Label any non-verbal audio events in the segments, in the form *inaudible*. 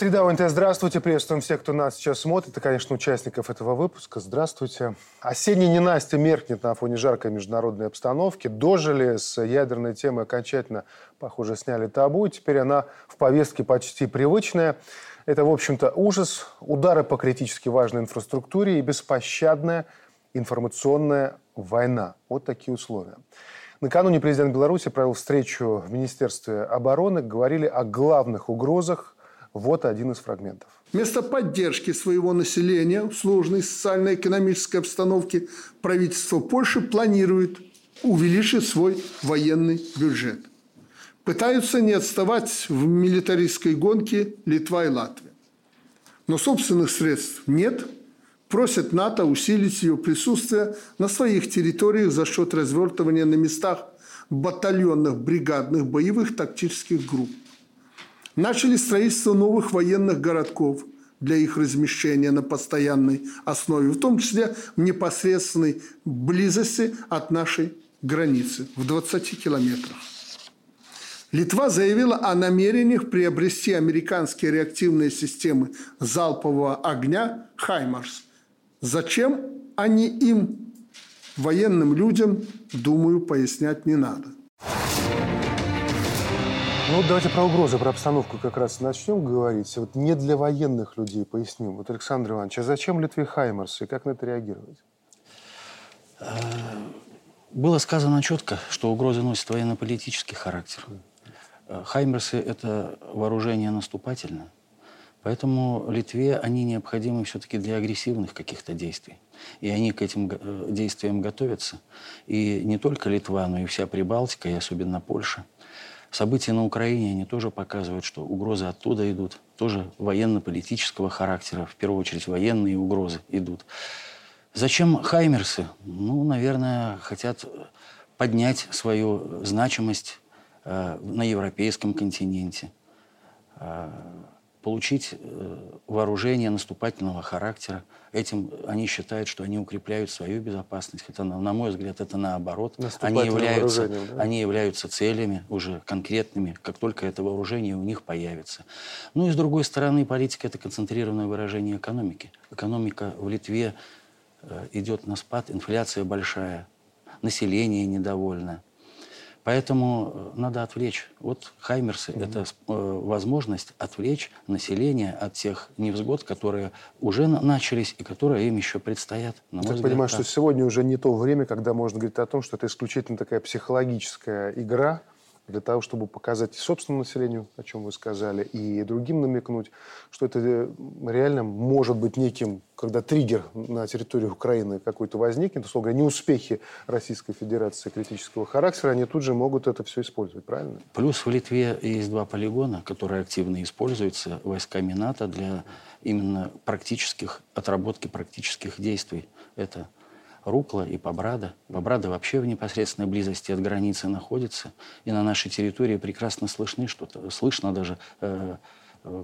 Среда ОНТ, здравствуйте. Приветствуем всех, кто нас сейчас смотрит, и, конечно, участников этого выпуска. Здравствуйте. Осенняя ненастье меркнет на фоне жаркой международной обстановки. Дожили с ядерной темой окончательно, похоже, сняли табу. Теперь она в повестке почти привычная. Это, в общем-то, ужас, удары по критически важной инфраструктуре и беспощадная информационная война. Вот такие условия. Накануне президент Беларуси провел встречу в Министерстве обороны. Говорили о главных угрозах вот один из фрагментов. Вместо поддержки своего населения в сложной социально-экономической обстановке правительство Польши планирует увеличить свой военный бюджет. Пытаются не отставать в милитаристской гонке Литва и Латвия. Но собственных средств нет. Просят НАТО усилить ее присутствие на своих территориях за счет развертывания на местах батальонных, бригадных, боевых тактических групп. Начали строительство новых военных городков для их размещения на постоянной основе, в том числе в непосредственной близости от нашей границы, в 20 километрах. Литва заявила о намерениях приобрести американские реактивные системы залпового огня «Хаймарс». Зачем они им, военным людям, думаю, пояснять не надо. Ну, давайте про угрозы, про обстановку как раз начнем говорить. Вот не для военных людей поясним. Вот, Александр Иванович, а зачем Литве Хаймерс и как на это реагировать? Э, было сказано четко, что угрозы носят военно-политический характер. Э, Хаймерсы – это вооружение наступательное. Поэтому Литве они необходимы все-таки для агрессивных каких-то действий. И они к этим э, действиям готовятся. И не только Литва, но и вся Прибалтика, и особенно Польша – События на Украине, они тоже показывают, что угрозы оттуда идут. Тоже военно-политического характера, в первую очередь военные угрозы идут. Зачем Хаймерсы? Ну, наверное, хотят поднять свою значимость э, на европейском континенте. Э, получить э, вооружение наступательного характера. Этим они считают, что они укрепляют свою безопасность. Хотя, на мой взгляд, это наоборот. Они являются, да? они являются целями уже конкретными, как только это вооружение у них появится. Ну и с другой стороны, политика – это концентрированное выражение экономики. Экономика в Литве э, идет на спад, инфляция большая, население недовольно – Поэтому э, надо отвлечь. Вот Хаймерсы mm-hmm. – это э, возможность отвлечь население от тех невзгод, которые уже начались и которые им еще предстоят. На Я понимаю, так. что сегодня уже не то время, когда можно говорить о том, что это исключительно такая психологическая игра, для того, чтобы показать собственному населению, о чем вы сказали, и другим намекнуть, что это э, реально может быть неким, когда триггер на территории Украины какой-то возникнет, условно говоря, неуспехи Российской Федерации критического характера, они тут же могут это все использовать, правильно? Плюс в Литве есть два полигона, которые активно используются войсками НАТО для именно практических, отработки практических действий. Это Рукла и Побрада. Побрада вообще в непосредственной близости от границы находится. И на нашей территории прекрасно слышны что-то. Слышно даже, э,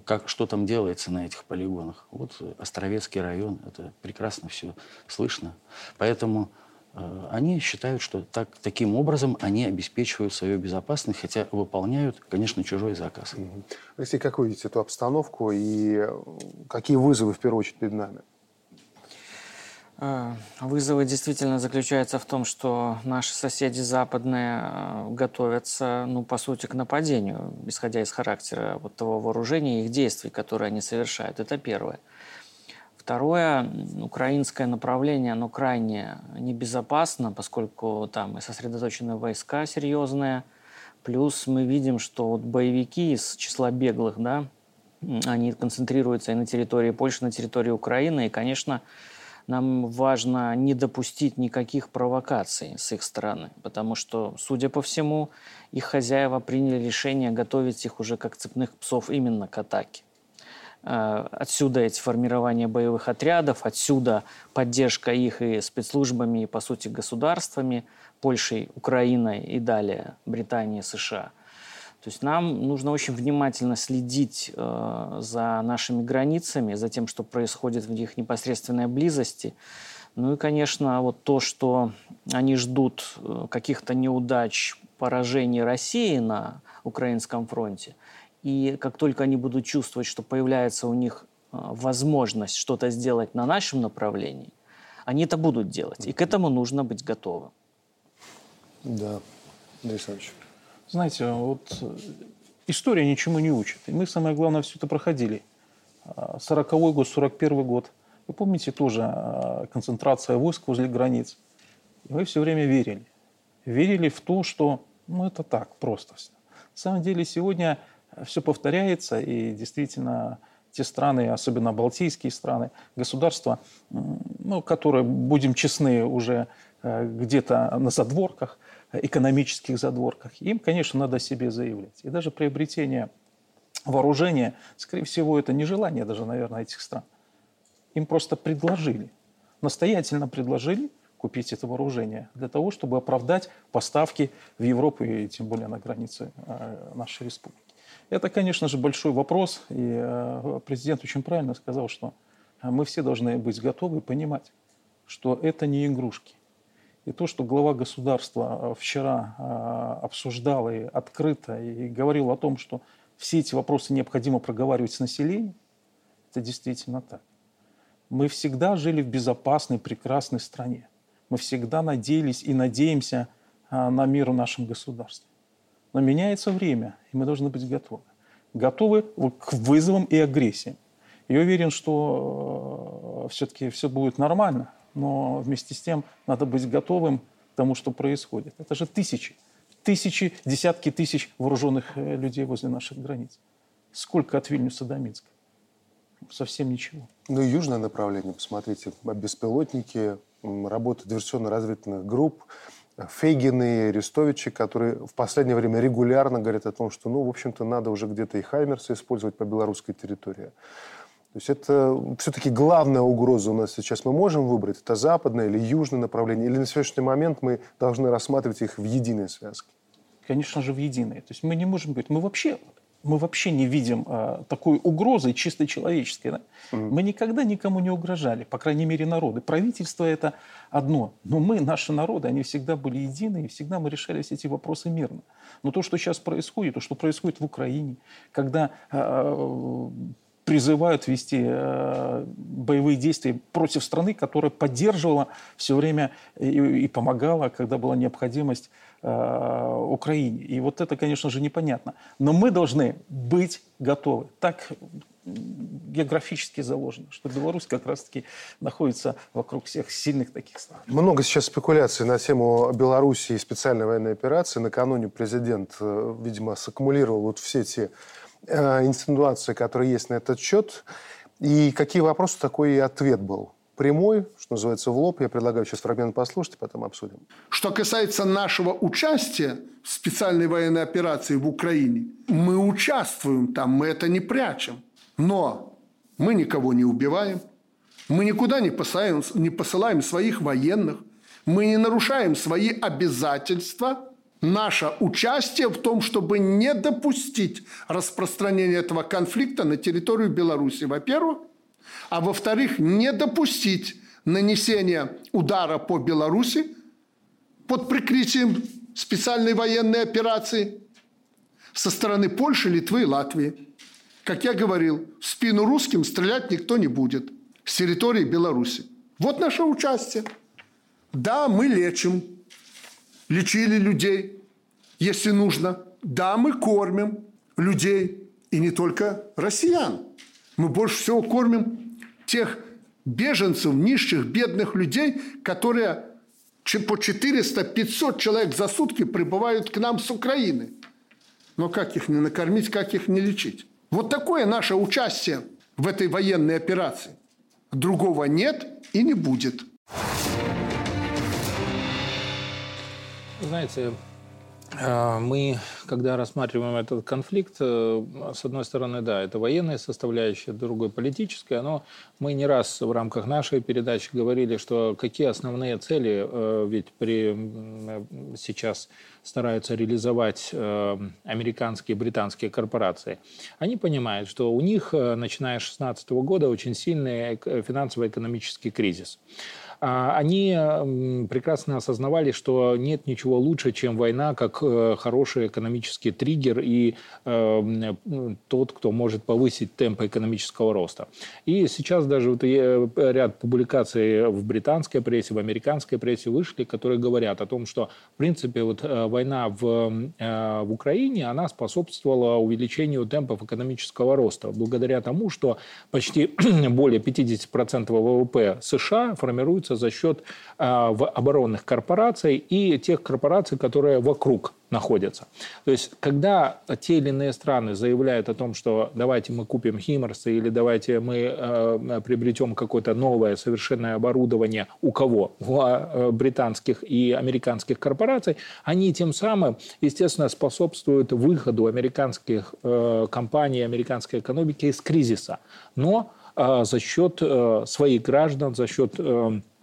как, что там делается на этих полигонах. Вот Островецкий район, это прекрасно все слышно. Поэтому э, они считают, что так, таким образом они обеспечивают свою безопасность, хотя выполняют, конечно, чужой заказ. Алексей, как вы видите эту обстановку и э, какие вызовы в первую очередь перед нами? Э, вызовы действительно заключаются в том, что наши соседи западные э, готовятся, ну, по сути, к нападению, исходя из характера вот того вооружения и их действий, которые они совершают. Это первое. Второе, украинское направление, оно крайне небезопасно, поскольку там и сосредоточены войска серьезные. Плюс мы видим, что вот боевики из числа беглых, да, они концентрируются и на территории Польши, и на территории Украины. И, конечно, нам важно не допустить никаких провокаций с их стороны, потому что, судя по всему, их хозяева приняли решение готовить их уже как цепных псов именно к атаке. Э, отсюда эти формирования боевых отрядов, отсюда поддержка их и спецслужбами, и, по сути, государствами, Польшей, Украиной и далее Британией, США – то есть нам нужно очень внимательно следить э, за нашими границами, за тем, что происходит в их непосредственной близости. Ну и, конечно, вот то, что они ждут э, каких-то неудач, поражений России на украинском фронте, И как только они будут чувствовать, что появляется у них а, возможность что-то сделать на нашем направлении, они это будут делать. И к этому нужно быть готовым. Да, Андрей Александрович. Знаете, вот э, история ничему не учит. И мы, самое главное, все это проходили. 40-й год, 41 год. Вы помните тоже а, концентрация войск возле границ. И мы все время верили. Верили в то, что ну, это так, просто все. На самом деле сегодня все повторяется, и действительно те страны, особенно балтийские страны, государства, ну, которые, будем честны, уже э, где-то на задворках, экономических задворках, им, конечно, надо себе заявлять. И даже приобретение вооружения, скорее всего, это не желание даже, наверное, этих стран. Им просто предложили, настоятельно предложили купить это вооружение для того, чтобы оправдать поставки в Европу и тем более на границе э, нашей республики. Это, конечно же, большой вопрос, и э, президент очень правильно сказал, что мы все должны быть готовы понимать, что это не игрушки. И то, что глава государства э, вчера обсуждал и открыто, и говорил о том, что все эти вопросы необходимо проговаривать с населением, это действительно так. Мы всегда жили в безопасной, прекрасной стране. Мы всегда надеялись и надеемся а, на мир в нашем государстве. Но меняется время, и мы должны быть готовы. Готовы к вызовам и агрессии. Я уверен, что э, все-таки все будет нормально, но вместе с тем надо быть готовым к тому, что происходит. Это же тысячи, тысячи, десятки тысяч вооруженных э, людей возле наших границ. Сколько от Вильнюса до Минска? Совсем ничего. Ну и южное направление, посмотрите, беспилотники, работа диверсионно-разведывательных групп, Фейгины, Арестовичи, которые в последнее время регулярно говорят о том, что, ну, в общем-то, надо уже где-то и Хаймерсы использовать по белорусской территории. То есть это все-таки главная угроза у нас сейчас. Мы можем выбрать, это западное или южное направление, или на сегодняшний момент мы должны рассматривать их в единой связке? конечно же, в единой. То есть мы не можем говорить, мы вообще мы вообще не видим э, такой угрозы чисто человеческой. Да? Mm-hmm. Мы никогда никому не угрожали, по крайней мере, народы. Правительство это одно, но мы, наши народы, они всегда были едины, и всегда мы решали все эти вопросы мирно. Но то, что сейчас происходит, то, что происходит в Украине, когда э, призывают вести э, боевые действия против страны, которая поддерживала все время и, помогала, когда была необходимость Э, Украине. И вот это, конечно же, непонятно. Но мы должны быть готовы. Так географически заложено, что Беларусь как раз-таки находится вокруг всех сильных таких стран. Много сейчас спекуляций на тему Беларуси и специальной военной операции. Накануне президент, э, видимо, саккумулировал вот все те инсинуации, которые есть на этот счет. И какие вопросы, такой и ответ был прямой, что называется, в лоб. Я предлагаю сейчас фрагмент послушать, и потом обсудим. Что касается нашего участия в специальной военной операции в Украине, мы участвуем там, мы это не прячем. Но мы никого не убиваем, мы никуда не посылаем, не посылаем своих военных, мы не нарушаем свои обязательства. Наше участие в том, чтобы не допустить распространения этого конфликта на территорию Беларуси, во-первых, а во-вторых, не допустить нанесения удара по Беларуси под прикрытием специальной военной операции со стороны Польши, Литвы и Латвии. Как я говорил, в спину русским стрелять никто не будет с территории Беларуси. Вот наше участие. Да, мы лечим, лечили людей, если нужно. Да, мы кормим людей, и не только россиян. Мы больше всего кормим тех беженцев, нищих, бедных людей, которые по 400-500 человек за сутки прибывают к нам с Украины. Но как их не накормить, как их не лечить? Вот такое наше участие в этой военной операции. Другого нет и не будет. Знаете, а, мы, когда рассматриваем этот конфликт, э, с одной стороны, да, это военная составляющая, другой политическая, но мы не раз в рамках нашей передачи говорили, что какие основные цели э, ведь при, сейчас стараются реализовать э, американские и британские корпорации. Они понимают, что у них, начиная с 2016 года, очень сильный финансово-экономический кризис. А, они прекрасно осознавали, что нет ничего лучше, чем война, как э, хороший экономический триггер и э, тот, кто может повысить темпы экономического роста. И сейчас даже вот ряд публикаций в британской прессе, в американской прессе вышли, которые говорят о том, что, в принципе, вот э, война в, в Украине, она способствовала увеличению темпов экономического роста, благодаря тому, что почти *clears throat* более 50% ВВП США формируется за счет а, оборонных корпораций и тех корпораций, которые вокруг находятся. То есть, когда те или иные страны заявляют о том, что давайте мы купим Химмерсы или давайте мы э, приобретем какое-то новое совершенное оборудование у кого? У э, британских и американских корпораций, они тем самым, естественно, способствуют выходу американских э, компаний, американской экономики из кризиса. Но э, за счет э, своих граждан, за счет э,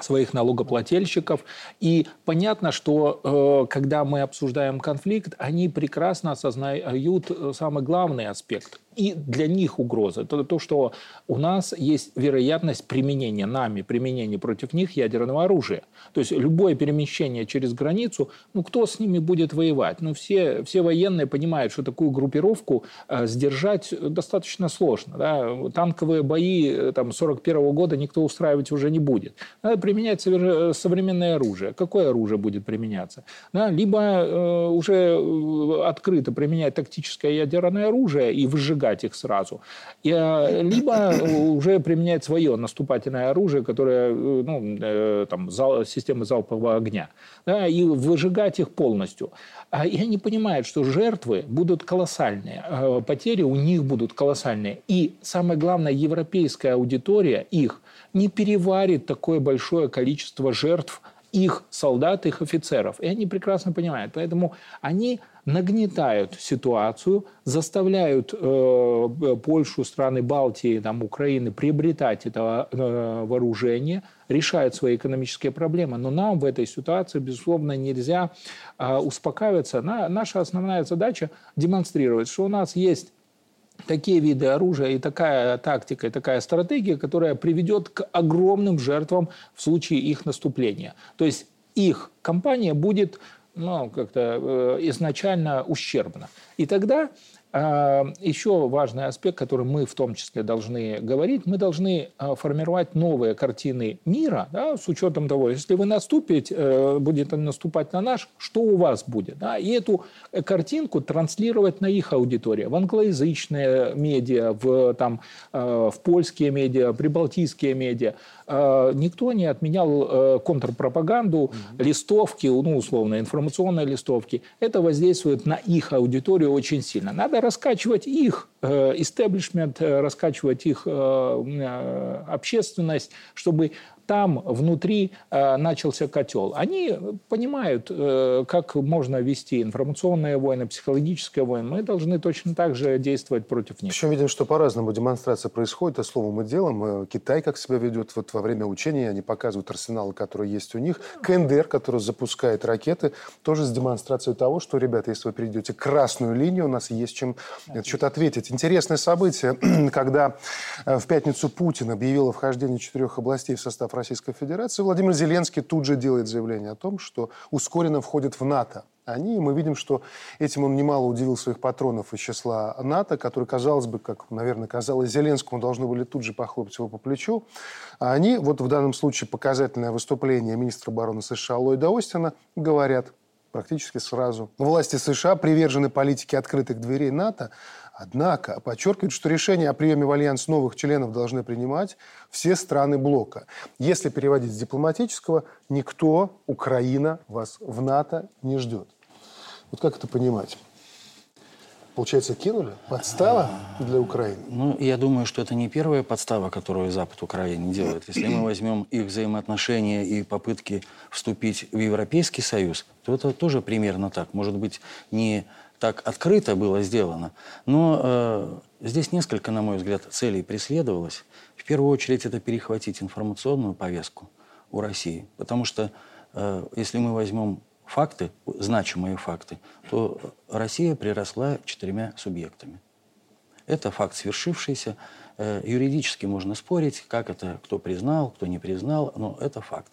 своих налогоплательщиков. И понятно, что э, когда мы обсуждаем конфликт, они прекрасно осознают э, самый главный аспект и для них угроза. Это то, что у нас есть вероятность применения нами, применения против них ядерного оружия. То есть любое перемещение через границу, ну кто с ними будет воевать? Ну все, все военные понимают, что такую группировку э, сдержать достаточно сложно. Да? Танковые бои э, там, 41 года никто устраивать уже не будет. Надо применять совер... современное оружие. Какое оружие будет применяться? Да? Либо э, уже э, открыто применять тактическое ядерное оружие и выжигать их сразу. И, э, либо уже применять свое наступательное оружие, которое, э, ну, э, там, зал, системы залпового огня, да, и выжигать их полностью. А, и они понимают, что жертвы будут колоссальные, потери у них будут колоссальные. И самое главное, европейская аудитория их не переварит такое большое количество жертв их солдат, их офицеров. И они прекрасно понимают. Поэтому они нагнетают ситуацию, заставляют э, Польшу, страны Балтии, там, Украины приобретать это э, вооружение, решают свои экономические проблемы. Но нам в этой ситуации, безусловно, нельзя э, успокаиваться. На, наша основная задача демонстрировать, что у нас есть такие виды оружия и такая тактика, и такая стратегия, которая приведет к огромным жертвам в случае их наступления. То есть их компания будет ну, как-то э, изначально ущербно. И тогда еще важный аспект, который мы в том числе должны говорить, мы должны а, формировать новые картины мира, да, с учетом того, если вы наступите, э, будете наступать на наш, что у вас будет. Да, и эту картинку транслировать на их аудиторию, в англоязычные медиа, в, там, э, в польские медиа, прибалтийские медиа. Э, никто не отменял контрпропаганду, листовки, ну, условно, информационные листовки. Это воздействует на их аудиторию очень сильно. Надо раскачивать их истеблишмент, раскачивать их э, общественность, чтобы там внутри э, начался котел. Они понимают, э, как можно вести информационные войны, психологические войны. Мы должны точно так же действовать против них. Причем видим, что по-разному демонстрация происходит, а словом и делом. Э, Китай как себя ведет вот во время учения, они показывают арсеналы, которые есть у них. КНДР, который запускает ракеты, тоже с демонстрацией того, что, ребята, если вы перейдете красную линию, у нас есть чем что-то ответить. Интересное событие, *clears throat* когда в пятницу Путин объявил о вхождении четырех областей в состав Российской Федерации, Владимир Зеленский тут же делает заявление о том, что ускоренно входит в НАТО. Они, мы видим, что этим он немало удивил своих патронов из числа НАТО, которые, казалось бы, как, наверное, казалось Зеленскому, должны были тут же похлопать его по плечу. А они, вот в данном случае показательное выступление министра обороны США Ллойда Остина, говорят практически сразу. Власти США привержены политике открытых дверей НАТО, Однако подчеркивает, что решение о приеме в альянс новых членов должны принимать все страны блока. Если переводить с дипломатического, никто, Украина, вас в НАТО не ждет. Вот как это понимать? Получается, кинули? Подстава для Украины? Ну, я думаю, что это не первая подстава, которую Запад Украине делает. Если мы возьмем их взаимоотношения и попытки вступить в Европейский Союз, то это тоже примерно так. Может быть, не так открыто было сделано. Но э, здесь несколько, на мой взгляд, целей преследовалось. В первую очередь это перехватить информационную повестку у России. Потому что э, если мы возьмем факты, значимые факты, то Россия приросла четырьмя субъектами. Это факт свершившийся. Э, юридически можно спорить, как это, кто признал, кто не признал, но это факт.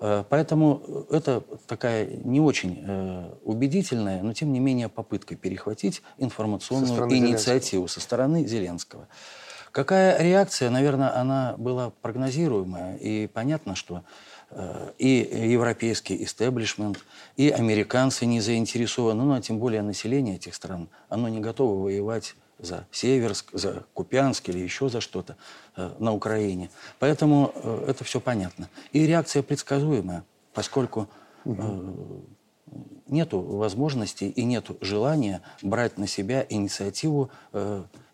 Э, поэтому это такая не очень э, убедительная, но тем не менее попытка перехватить информационную со инициативу Зеленского. со стороны Зеленского. Какая реакция, наверное, она была прогнозируемая. И понятно, что э, и европейский истеблишмент, и американцы не заинтересованы, ну, а тем более население этих стран, оно не готово воевать за Северск, за Купянск или еще за что-то э, на Украине. Поэтому э, это все понятно. И реакция предсказуемая, поскольку э, нету возможности и нету желания брать на себя инициативу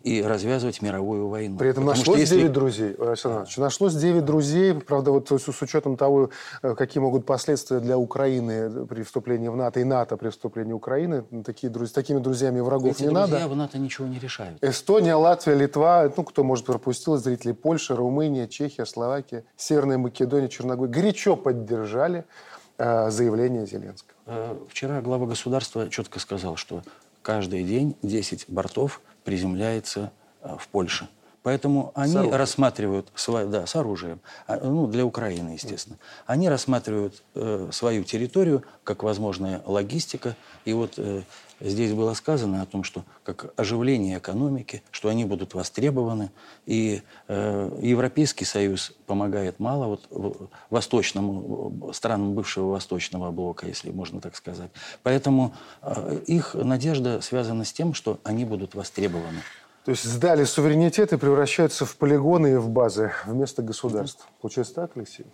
и развязывать мировую войну. При этом Потому нашлось если... 9 друзей, Александр нашлось 9 друзей, правда, вот с, с учетом того, э, какие могут последствия для Украины при вступлении в НАТО и НАТО при вступлении Украины, такие, друзья, такими друзьями врагов Эти не друзья надо. в НАТО ничего не решают. Эстония, Латвия, Литва, ну, кто, может, пропустил, зрители Польша, Румыния, Чехия, Словакия, Северная Македония, Черногория горячо поддержали э, заявление Зеленского. Э, вчера глава государства четко сказал, что каждый день 10 бортов приземляется э, в Польше. Поэтому они с рассматривают свое, да, с оружием, а, ну, для Украины, естественно. Они рассматривают э, свою территорию как возможная логистика. И вот э, здесь было сказано о том, что как оживление экономики, что они будут востребованы. И э, Европейский Союз помогает мало вот, восточному, странам бывшего Восточного блока, если можно так сказать. Поэтому э, их надежда связана с тем, что они будут востребованы. То есть сдали суверенитет и превращаются в полигоны и в базы вместо государств. Получается так, Алексей?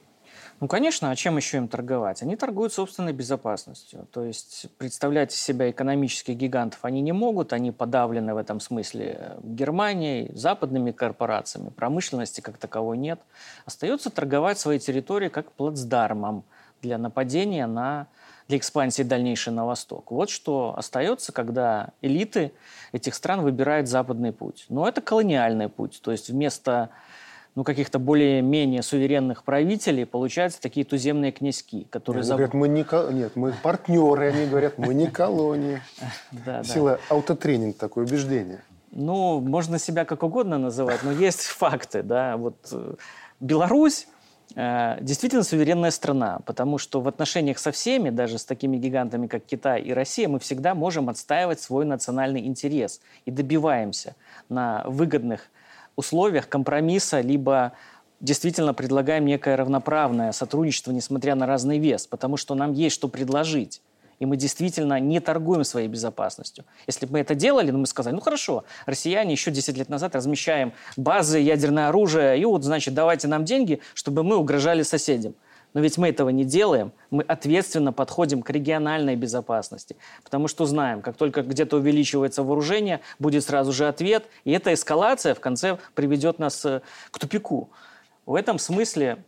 Ну, конечно, а чем еще им торговать? Они торгуют собственной безопасностью. То есть представлять из себя экономических гигантов они не могут, они подавлены в этом смысле Германией, западными корпорациями, промышленности как таковой нет. Остается торговать своей территорией как плацдармом для нападения на для экспансии дальнейшей на восток. Вот что остается, когда элиты этих стран выбирают западный путь. Но это колониальный путь. То есть вместо ну, каких-то более-менее суверенных правителей получаются такие туземные князьки, которые... Они говорят, мы не... Нет, мы партнеры, они говорят, мы не колония. *laughs* Сила аутотренинг, такое убеждение. Ну, можно себя как угодно называть, но есть факты, да. Вот э, Беларусь действительно суверенная страна, потому что в отношениях со всеми, даже с такими гигантами, как Китай и Россия, мы всегда можем отстаивать свой национальный интерес и добиваемся на выгодных условиях компромисса, либо действительно предлагаем некое равноправное сотрудничество, несмотря на разный вес, потому что нам есть что предложить и мы действительно не торгуем своей безопасностью. Если бы мы это делали, ну, мы сказали, ну хорошо, россияне еще 10 лет назад размещаем базы, ядерное оружие, и вот, значит, давайте нам деньги, чтобы мы угрожали соседям. Но ведь мы этого не делаем, мы ответственно подходим к региональной безопасности, потому что знаем, как только где-то увеличивается вооружение, будет сразу же ответ, и эта эскалация в конце приведет нас э, к тупику. В этом смысле,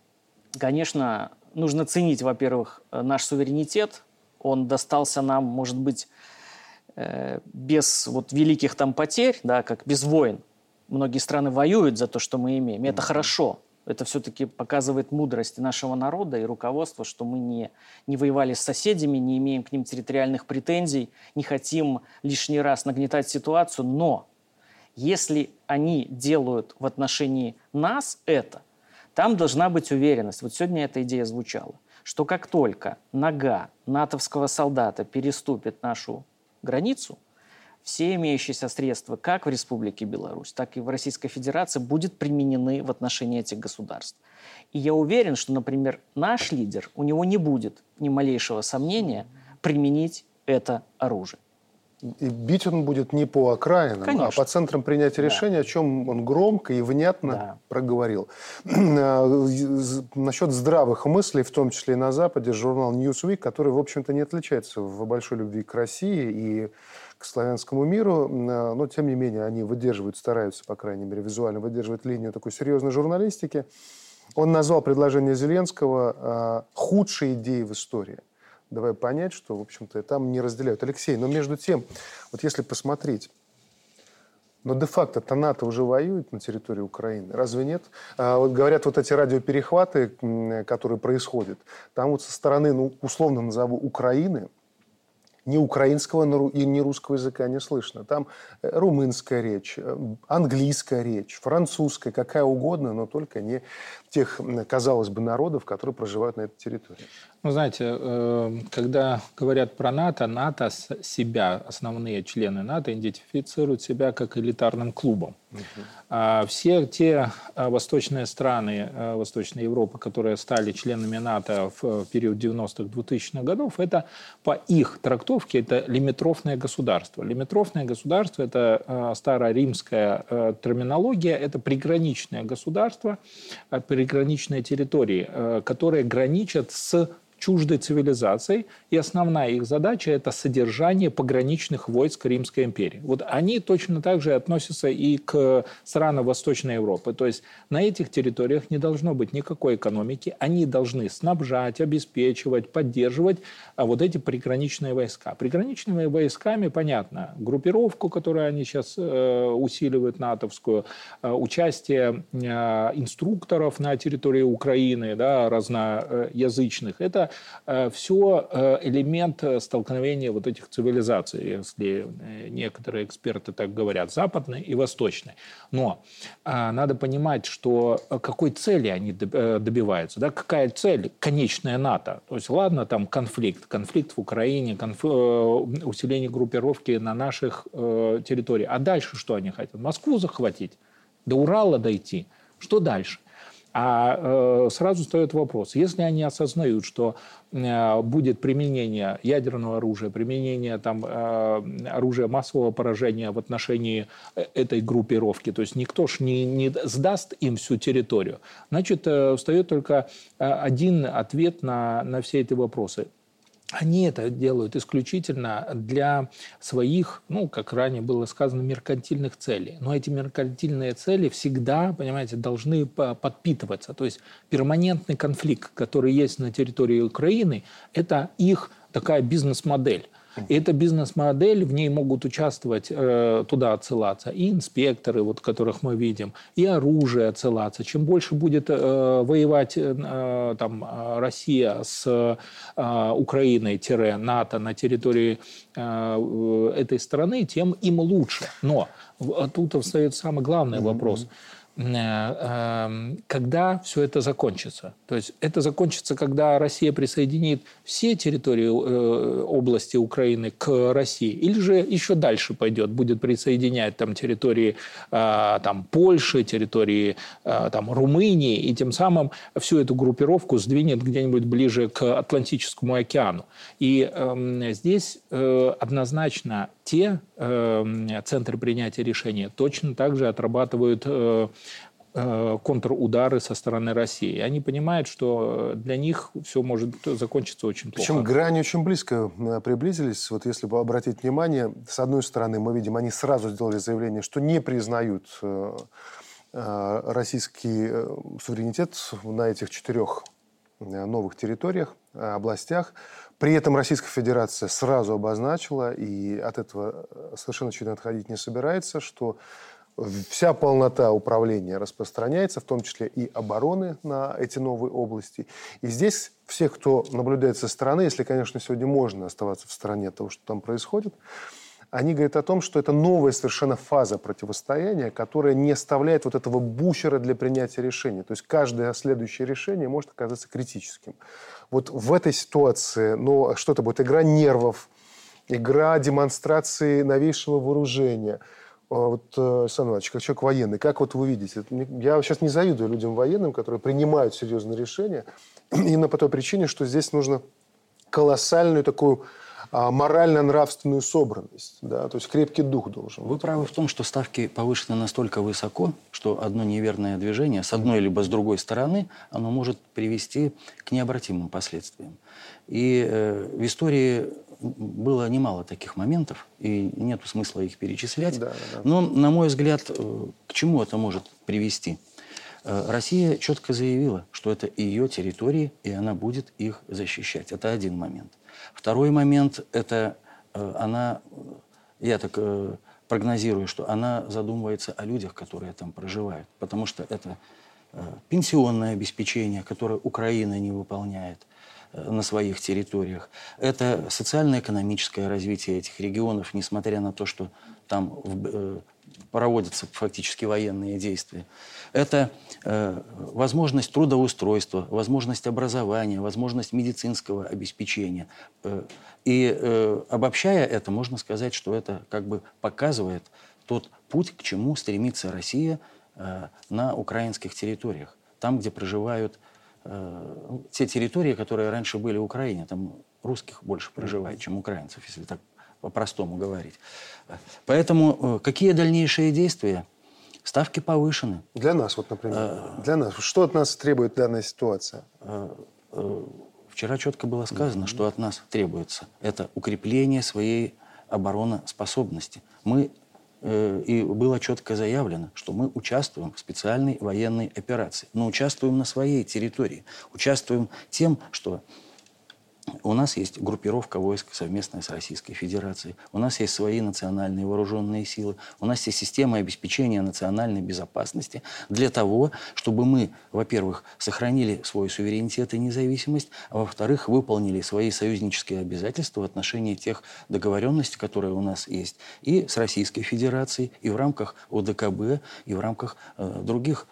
конечно, нужно ценить, во-первых, э, наш суверенитет, он достался нам, может быть, э, без вот великих там потерь, да, как без войн. Многие страны воюют за то, что мы имеем. И это хорошо. Это все-таки показывает мудрость нашего народа и руководства, что мы не, не воевали с соседями, не имеем к ним территориальных претензий, не хотим лишний раз нагнетать ситуацию. Но если они делают в отношении нас это, там должна быть уверенность. Вот сегодня эта идея звучала что как только нога натовского солдата переступит нашу границу, все имеющиеся средства как в Республике Беларусь, так и в Российской Федерации будут применены в отношении этих государств. И я уверен, что, например, наш лидер, у него не будет ни малейшего сомнения применить это оружие. И бить он будет не по окраинам, а Конечно. а по центрам принятия решения, да. о чем он громко и внятно да. проговорил. *clears throat* А, насчет здравых мыслей, в том числе и на Западе, журнал Newsweek, который, в общем-то, не отличается в большой любви к России и к славянскому миру, а, но, тем не менее, они выдерживают, стараются, по крайней мере, визуально выдерживать линию такой серьезной журналистики. Он назвал предложение Зеленского худшей идеей в истории давая понять, что, в общем-то, там не разделяют. Алексей, но между тем, вот если посмотреть, но де-факто-то НАТО уже воюет на территории Украины. Разве нет? А, вот говорят, вот эти радиоперехваты, которые происходят, там вот со стороны, ну, условно назову, Украины, ни украинского и ни русского языка не слышно. Там э, румынская речь, э, английская речь, французская, какая угодно, но только не тех, казалось бы, народов, которые проживают на этой территории. Ну, знаете, э, когда говорят про НАТО, НАТО себя, основные члены НАТО, идентифицируют себя как элитарным клубом. Угу. Все те а, восточные страны а, Восточной Европы, которые стали членами НАТО в период 90-х, 2000-х годов, это по их трактовке это лимитрофное государство. Лимитрофное государство – это старая римская терминология, это приграничное государство, приграничные территории, которые граничат с чуждой цивилизацией, и основная их задача – это содержание пограничных войск Римской империи. Вот они точно так же относятся и к странам Восточной Европы. То есть на этих территориях не должно быть никакой экономики, они должны снабжать, обеспечивать, поддерживать а вот эти приграничные войска. Приграничными войсками, понятно, группировку, которую они сейчас э, усиливают, натовскую, э, участие э, инструкторов на территории Украины, да, разноязычных. Это э, все э, элемент столкновения вот этих цивилизаций, если э, некоторые эксперты так говорят, западной и восточной. Но надо понимать, что какой цели они добиваются, да, какая цель, конечная НАТО. То есть, ладно, там конфликт, конфликт в Украине, конф... усиление группировки на наших территориях. А дальше что они хотят? Москву захватить, до Урала дойти. Что дальше? А э, сразу встает вопрос, если они осознают, что э, будет применение ядерного оружия, применение там, э, оружия массового поражения в отношении э, этой группировки, то есть никто ж не, не сдаст им всю территорию, значит, э, встает только э, один ответ на, на все эти вопросы они это делают исключительно для своих, ну, как ранее было сказано, меркантильных целей. Но эти меркантильные цели всегда, понимаете, должны подпитываться. То есть перманентный конфликт, который есть на территории Украины, это их такая бизнес-модель. И эта бизнес-модель, в ней могут участвовать, э, туда отсылаться и инспекторы, вот, которых мы видим, и оружие отсылаться. Чем больше будет э, воевать э, там, Россия с э, Украиной-НАТО на территории этой страны, тем им лучше. Но тут встает самый главный вопрос. Mm-hmm когда все это закончится. То есть это закончится, когда Россия присоединит все территории э, области Украины к России, или же еще дальше пойдет, будет присоединять там территории э, там, Польши, территории там, Румынии, и тем самым всю эту группировку сдвинет где-нибудь ближе к Атлантическому океану. И э, здесь э, однозначно те э, центры принятия решения точно так же отрабатывают э, э, контрудары со стороны России. Они понимают, что для них все может закончиться очень плохо. Причем грани очень близко э, приблизились. Вот если бы обратить внимание, с одной стороны, мы видим, они сразу сделали заявление, что не признают э, российский суверенитет на этих четырех новых территориях, областях. При этом Российская Федерация сразу обозначила, и от этого совершенно очевидно отходить не собирается, что вся полнота управления распространяется, в том числе и обороны на эти новые области. И здесь все, кто наблюдает со стороны, если, конечно, сегодня можно оставаться в стороне от того, что там происходит, они говорят о том, что это новая совершенно фаза противостояния, которая не оставляет вот этого бушера для принятия решений. То есть каждое следующее решение может оказаться критическим. Вот в этой ситуации, ну, что это будет? Игра нервов, игра демонстрации новейшего вооружения. А вот, э, Александр Иванович, как человек военный, как вот вы видите? Я сейчас не завидую людям военным, которые принимают серьезные решения, *clears throat* именно по той причине, что здесь нужно колоссальную такую а, морально-нравственную собранность. Да? То есть крепкий дух должен Вы правы в том, что ставки повышены настолько высоко, что одно неверное движение с одной либо с другой стороны, оно может привести к необратимым последствиям. И э, в истории было немало таких моментов, и нет смысла их перечислять. Да, да. Но, на мой взгляд, э, к чему это может привести? Э, Россия четко заявила, что это ее территории, и она будет их защищать. Это один момент. Второй момент – это э, она, я так прогнозирую, что она задумывается о людях, которые там проживают, потому что это пенсионное обеспечение, которое Украина не выполняет, на своих территориях. Это социально-экономическое развитие этих регионов, несмотря на то, что там э, проводятся фактически военные действия. Это э, возможность трудоустройства, возможность образования, возможность медицинского обеспечения. Э, и э, обобщая это, можно сказать, что это как бы показывает тот путь, к чему стремится Россия э, на украинских территориях. Там, где проживают э, те территории, которые раньше были в Украине. Там русских больше проживает, чем украинцев, если так по-простому говорить. Поэтому э, какие дальнейшие действия? Ставки повышены. Для нас, вот, например. А... Для нас. Что от нас требует данная ситуация? А, вчера четко было сказано, mm-hmm. что от нас требуется. Это укрепление своей обороноспособности. Мы и было четко заявлено, что мы участвуем в специальной военной операции. Но участвуем на своей территории. Участвуем тем, что у нас есть группировка войск совместная с Российской Федерацией. У нас есть свои национальные вооруженные силы. У нас есть система обеспечения национальной безопасности для того, чтобы мы, во-первых, сохранили свой суверенитет и независимость, а во-вторых, выполнили свои союзнические обязательства в отношении тех договоренностей, которые у нас есть и с Российской Федерацией, и в рамках ОДКБ, и в рамках э, других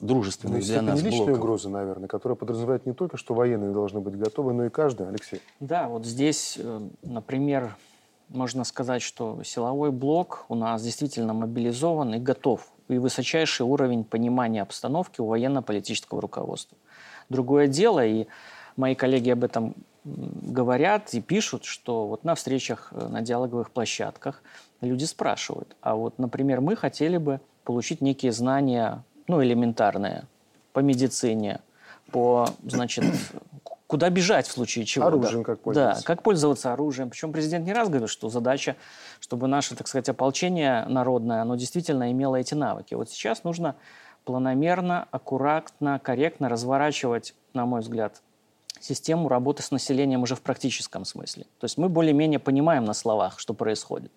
дружественных ну, для нас личная блоков. угроза, наверное, которая подразумевает не только, что военные должны быть готовы, но и каждый, Алексей. Да, вот здесь, э, например, можно сказать, что силовой блок у нас действительно мобилизован и готов, и высочайший уровень понимания обстановки у военно-политического руководства. Другое дело, и мои коллеги об этом говорят и пишут, что вот на встречах, э, на диалоговых площадках люди спрашивают, а вот, например, мы хотели бы получить некие знания ну, элементарные, по медицине, по, значит, куда бежать в случае чего. Оружием да. как пользоваться. Да, как пользоваться оружием. Причем президент не раз говорил, что задача, чтобы наше, так сказать, ополчение народное, оно действительно имело эти навыки. Вот сейчас нужно планомерно, аккуратно, корректно разворачивать, на мой взгляд, систему работы с населением уже в практическом смысле. То есть мы более-менее понимаем на словах, что происходит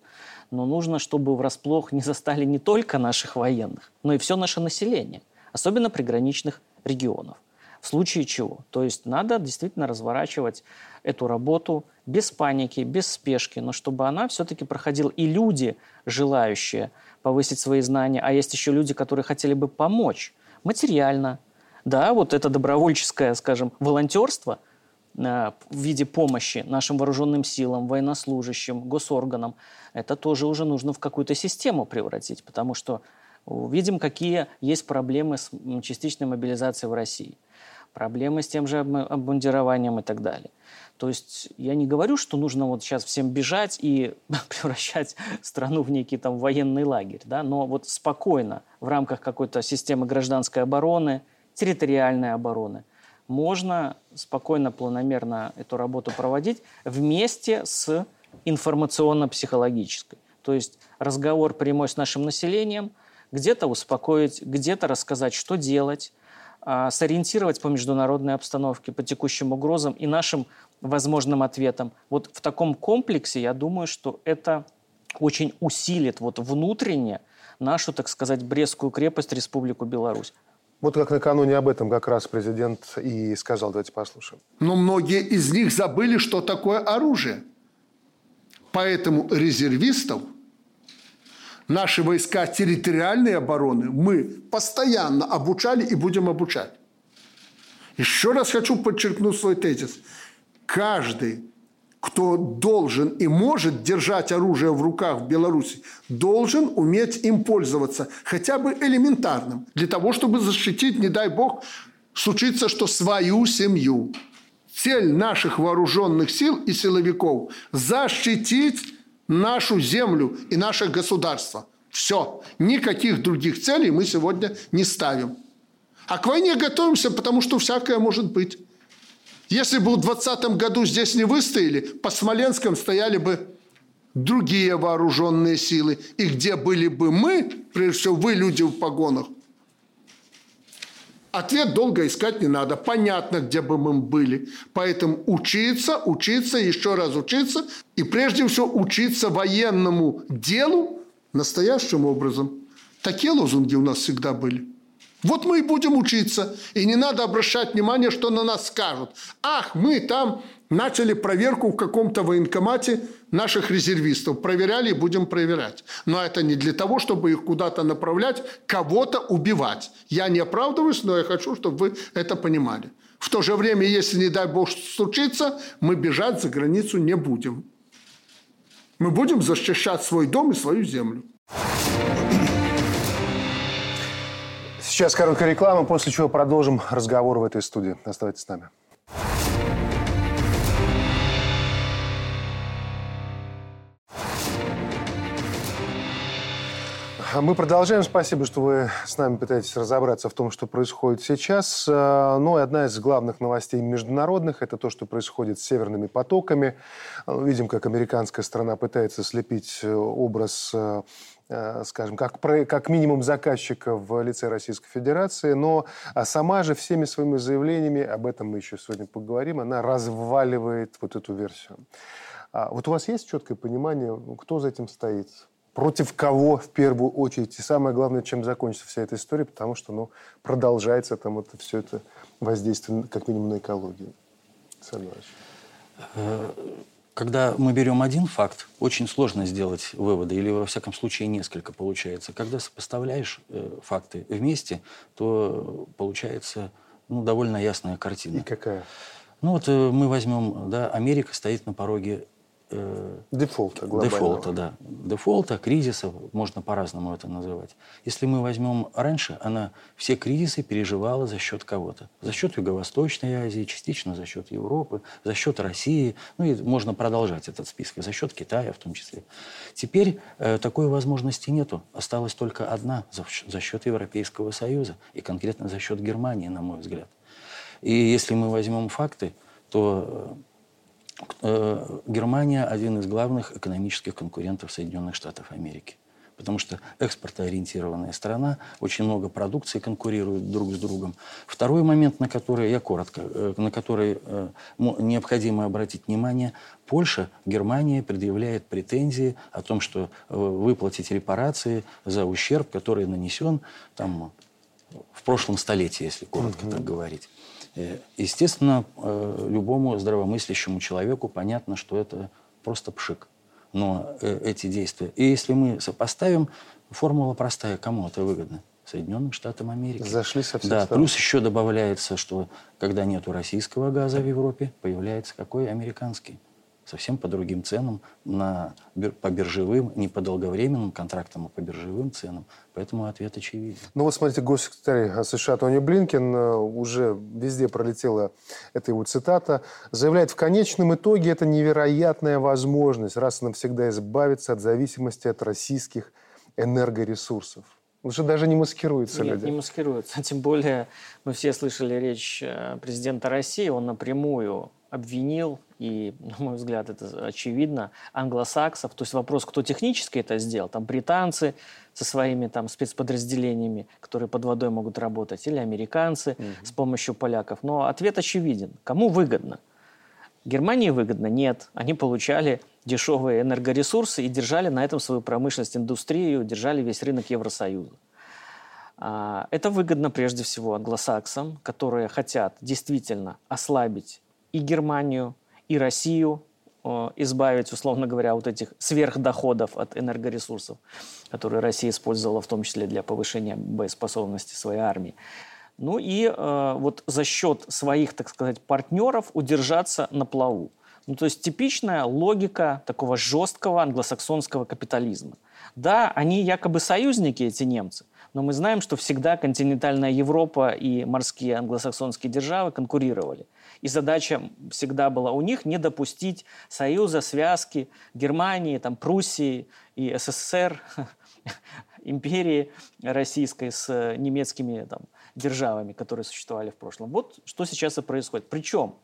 но нужно, чтобы врасплох не застали не только наших военных, но и все наше население, особенно приграничных регионов. В случае чего? То есть надо действительно разворачивать эту работу без паники, без спешки, но чтобы она все-таки проходила. И люди, желающие повысить свои знания, а есть еще люди, которые хотели бы помочь материально. Да, вот это добровольческое, скажем, волонтерство – в виде помощи нашим вооруженным силам, военнослужащим, госорганам, это тоже уже нужно в какую-то систему превратить, потому что видим, какие есть проблемы с частичной мобилизацией в России, проблемы с тем же обмундированием и так далее. То есть я не говорю, что нужно вот сейчас всем бежать и *laughs* превращать страну в некий там военный лагерь, да, но вот спокойно в рамках какой-то системы гражданской обороны, территориальной обороны – можно спокойно, планомерно эту работу проводить вместе с информационно-психологической. То есть разговор прямой с нашим населением, где-то успокоить, где-то рассказать, что делать, а, сориентировать по международной обстановке, по текущим угрозам и нашим возможным ответам. Вот в таком комплексе я думаю, что это очень усилит вот внутренне нашу, так сказать, Брестскую крепость, Республику Беларусь. Вот как накануне об этом как раз президент и сказал. Давайте послушаем. Но многие из них забыли, что такое оружие. Поэтому резервистов, наши войска территориальной обороны мы постоянно обучали и будем обучать. Еще раз хочу подчеркнуть свой тезис. Каждый кто должен и может держать оружие в руках в Беларуси, должен уметь им пользоваться, хотя бы элементарным, для того, чтобы защитить, не дай бог, случится, что свою семью. Цель наших вооруженных сил и силовиков – защитить нашу землю и наше государство. Все. Никаких других целей мы сегодня не ставим. А к войне готовимся, потому что всякое может быть. Если бы в 2020 году здесь не выстояли, по Смоленском стояли бы другие вооруженные силы. И где были бы мы, прежде всего вы, люди в погонах, Ответ долго искать не надо. Понятно, где бы мы были. Поэтому учиться, учиться, еще раз учиться. И прежде всего учиться военному делу настоящим образом. Такие лозунги у нас всегда были. Вот мы и будем учиться. И не надо обращать внимание, что на нас скажут. Ах, мы там начали проверку в каком-то военкомате наших резервистов. Проверяли и будем проверять. Но это не для того, чтобы их куда-то направлять, кого-то убивать. Я не оправдываюсь, но я хочу, чтобы вы это понимали. В то же время, если, не дай бог, случится, мы бежать за границу не будем. Мы будем защищать свой дом и свою землю. Сейчас короткая реклама, после чего продолжим разговор в этой студии. Оставайтесь с нами. Мы продолжаем. Спасибо, что вы с нами пытаетесь разобраться в том, что происходит сейчас. Э, ну и одна из главных новостей международных – это то, что происходит с северными потоками. Э, видим, как американская страна пытается слепить э, образ скажем, как, как минимум заказчика в лице Российской Федерации, но а сама же всеми своими заявлениями, об этом мы еще сегодня поговорим, она разваливает вот эту версию. А вот у вас есть четкое понимание, кто за этим стоит? против кого в первую очередь, и самое главное, чем закончится вся эта история, потому что ну, продолжается там это, все это воздействие как минимум на экологию. Э, когда мы берем один факт, очень сложно сделать выводы, или во всяком случае несколько получается. Когда сопоставляешь э, факты вместе, то получается ну, довольно ясная картина. И какая? Ну вот э, мы возьмем, да, Америка стоит на пороге э, дефолта глобального. Дефолта, да. Дефолта, кризиса, можно по-разному это называть. Если мы возьмем раньше, она все кризисы переживала за счет кого-то. За счет Юго-Восточной Азии, частично за счет Европы, за счет России. Ну и можно продолжать этот список. За счет Китая в том числе. Теперь э, такой возможности нету. Осталась только одна за, за счет Европейского Союза. И конкретно за счет Германии, на мой взгляд. И если мы возьмем факты, то Э, Германия один из главных экономических конкурентов Соединенных Штатов Америки. Потому что экспортоориентированная страна, очень много продукции конкурируют друг с другом. Второй момент, на который я коротко, э, на который э, необходимо обратить внимание, Польша, Германия предъявляет претензии о том, что выплатить репарации за ущерб, который нанесен там, в прошлом столетии, если коротко mm-hmm. так говорить. Э, естественно, э, любому здравомыслящему человеку понятно, что это просто пшик. Но э, эти действия... И если мы сопоставим, формула простая. Кому это выгодно? Соединенным Штатам Америки. Зашли со всех Да, сторон. плюс еще добавляется, что когда нету российского газа в Европе, появляется какой? Американский совсем по другим ценам, на, по биржевым, не по долговременным контрактам, а по биржевым ценам. Поэтому ответ очевиден. Ну вот смотрите, госсекретарь США Тони Блинкен э, уже везде пролетела эта его цитата, заявляет, в конечном итоге это невероятная возможность раз и навсегда избавиться от зависимости от российских энергоресурсов. Уже даже не маскируется Нет, люди. не маскируется. Тем более мы все слышали речь э, президента России, он напрямую обвинил, и, на мой взгляд, это очевидно, англосаксов. То есть вопрос, кто технически это сделал, там британцы со своими там спецподразделениями, которые под водой могут работать, или американцы угу. с помощью поляков. Но ответ очевиден. Кому выгодно? Германии выгодно? Нет. Они получали дешевые энергоресурсы и держали на этом свою промышленность, индустрию, держали весь рынок Евросоюза. А, это выгодно прежде всего англосаксам, которые хотят действительно ослабить и Германию, и Россию, э, избавить, условно говоря, вот этих сверхдоходов от энергоресурсов, которые Россия использовала в том числе для повышения боеспособности своей армии. Ну и э, вот за счет своих, так сказать, партнеров удержаться на плаву. Ну, то есть типичная логика такого жесткого англосаксонского капитализма. Да, они якобы союзники, эти немцы, но мы знаем, что всегда континентальная Европа и морские англосаксонские державы конкурировали. И задача всегда была у них не допустить союза, связки Германии, там, Пруссии и СССР, *laughs* империи российской с немецкими там, державами, которые существовали в прошлом. Вот что сейчас и происходит. Причем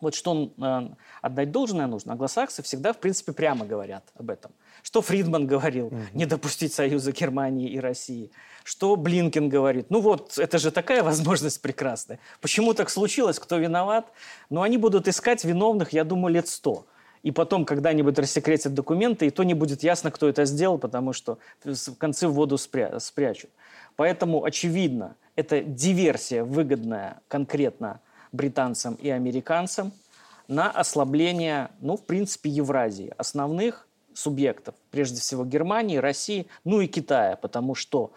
вот что он, э, отдать должное нужно. Англосаксы всегда, в принципе, прямо говорят об этом. Что Фридман говорил, mm-hmm. не допустить союза Германии и России. Что Блинкен говорит, ну вот, это же такая *laughs* возможность прекрасная. Почему так случилось, кто виноват? Ну, они будут искать виновных, я думаю, лет сто. И потом когда-нибудь рассекретят документы, и то не будет ясно, кто это сделал, потому что в конце в воду спря- спрячут. Поэтому, очевидно, Это диверсия, выгодная конкретно британцам и американцам на ослабление, ну, в принципе, Евразии, основных субъектов, прежде всего Германии, России, ну и Китая, потому что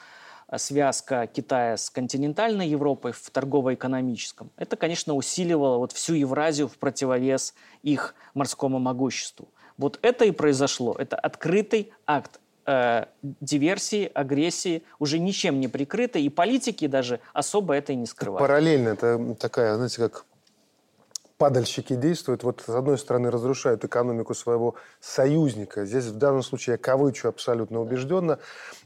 связка Китая с континентальной Европой в торгово-экономическом, это, конечно, усиливало вот всю Евразию в противовес их морскому могуществу. Вот это и произошло. Это открытый акт э, диверсии, агрессии, уже ничем не прикрытой, и политики даже особо это и не скрывают. Параллельно это такая, знаете, как падальщики действуют, вот с одной стороны разрушают экономику своего союзника. Здесь в данном случае я кавычу абсолютно убежденно.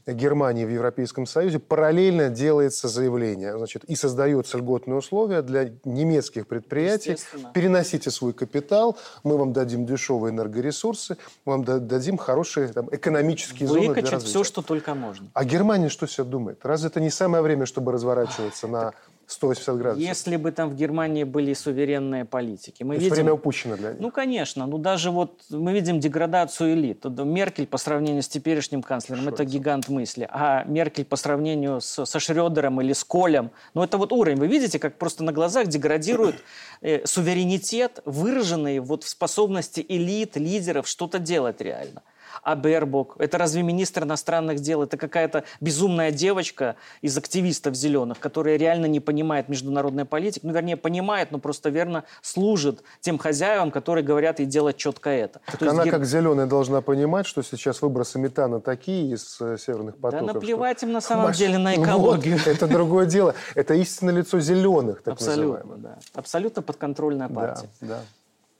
Германии в Европейском Союзе параллельно делается заявление, значит, и создаются льготные условия для немецких предприятий. Переносите свой капитал, мы вам дадим дешевые энергоресурсы, мы вам дадим хорошие там, экономические Выкачать зоны для развития. все, что только можно. А Германия что себе думает? Разве это не самое время, чтобы разворачиваться на 180 градусов. Если бы там в Германии были суверенные политики. Мы То видим... время упущено для них. Ну, конечно. Ну, даже вот мы видим деградацию элит. Меркель по сравнению с теперешним канцлером – это гигант мысли. А Меркель по сравнению с, со Шредером или с Колем – ну, это вот уровень. Вы видите, как просто на глазах деградирует э, суверенитет, выраженный вот в способности элит, лидеров что-то делать реально а Бербок? Это разве министр иностранных дел? Это какая-то безумная девочка из активистов зеленых, которая реально не понимает международной политики. Ну, вернее, понимает, но просто верно служит тем хозяевам, которые говорят ей делать четко это. Так она есть, как зеленая должна понимать, что сейчас выбросы метана такие из э, северных потоков. Да наплевать что... им на самом Маш... деле на экологию. Вот, это другое дело. Это истинное лицо зеленых, так Абсолютно, называемое. да. Абсолютно подконтрольная партия. Да, да.